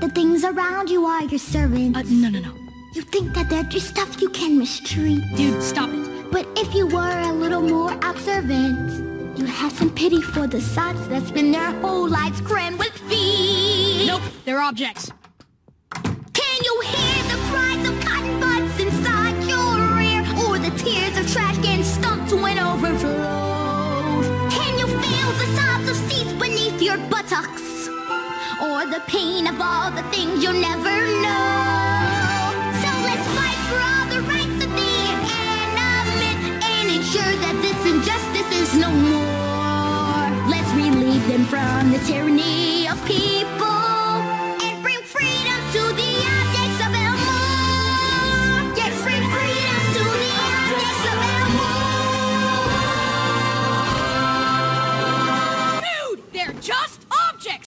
the things around you are your servants. Uh, no, no, no. You think that they're just stuff you can mistreat. Dude, stop it. But if you were a little more observant, you'd have some pity for the sots that spend their whole lives crammed with feet. Nope, they're objects. Can you hear the cries of cotton buds inside your rear? Or the tears of trash cans stumped when overflowed? Can you feel the sobs of seats beneath your buttocks? Or the pain of all the things you'll never know? So let's fight for all the rights of the inanimate and ensure that this injustice is no more. Let's relieve them from the tyranny of peace.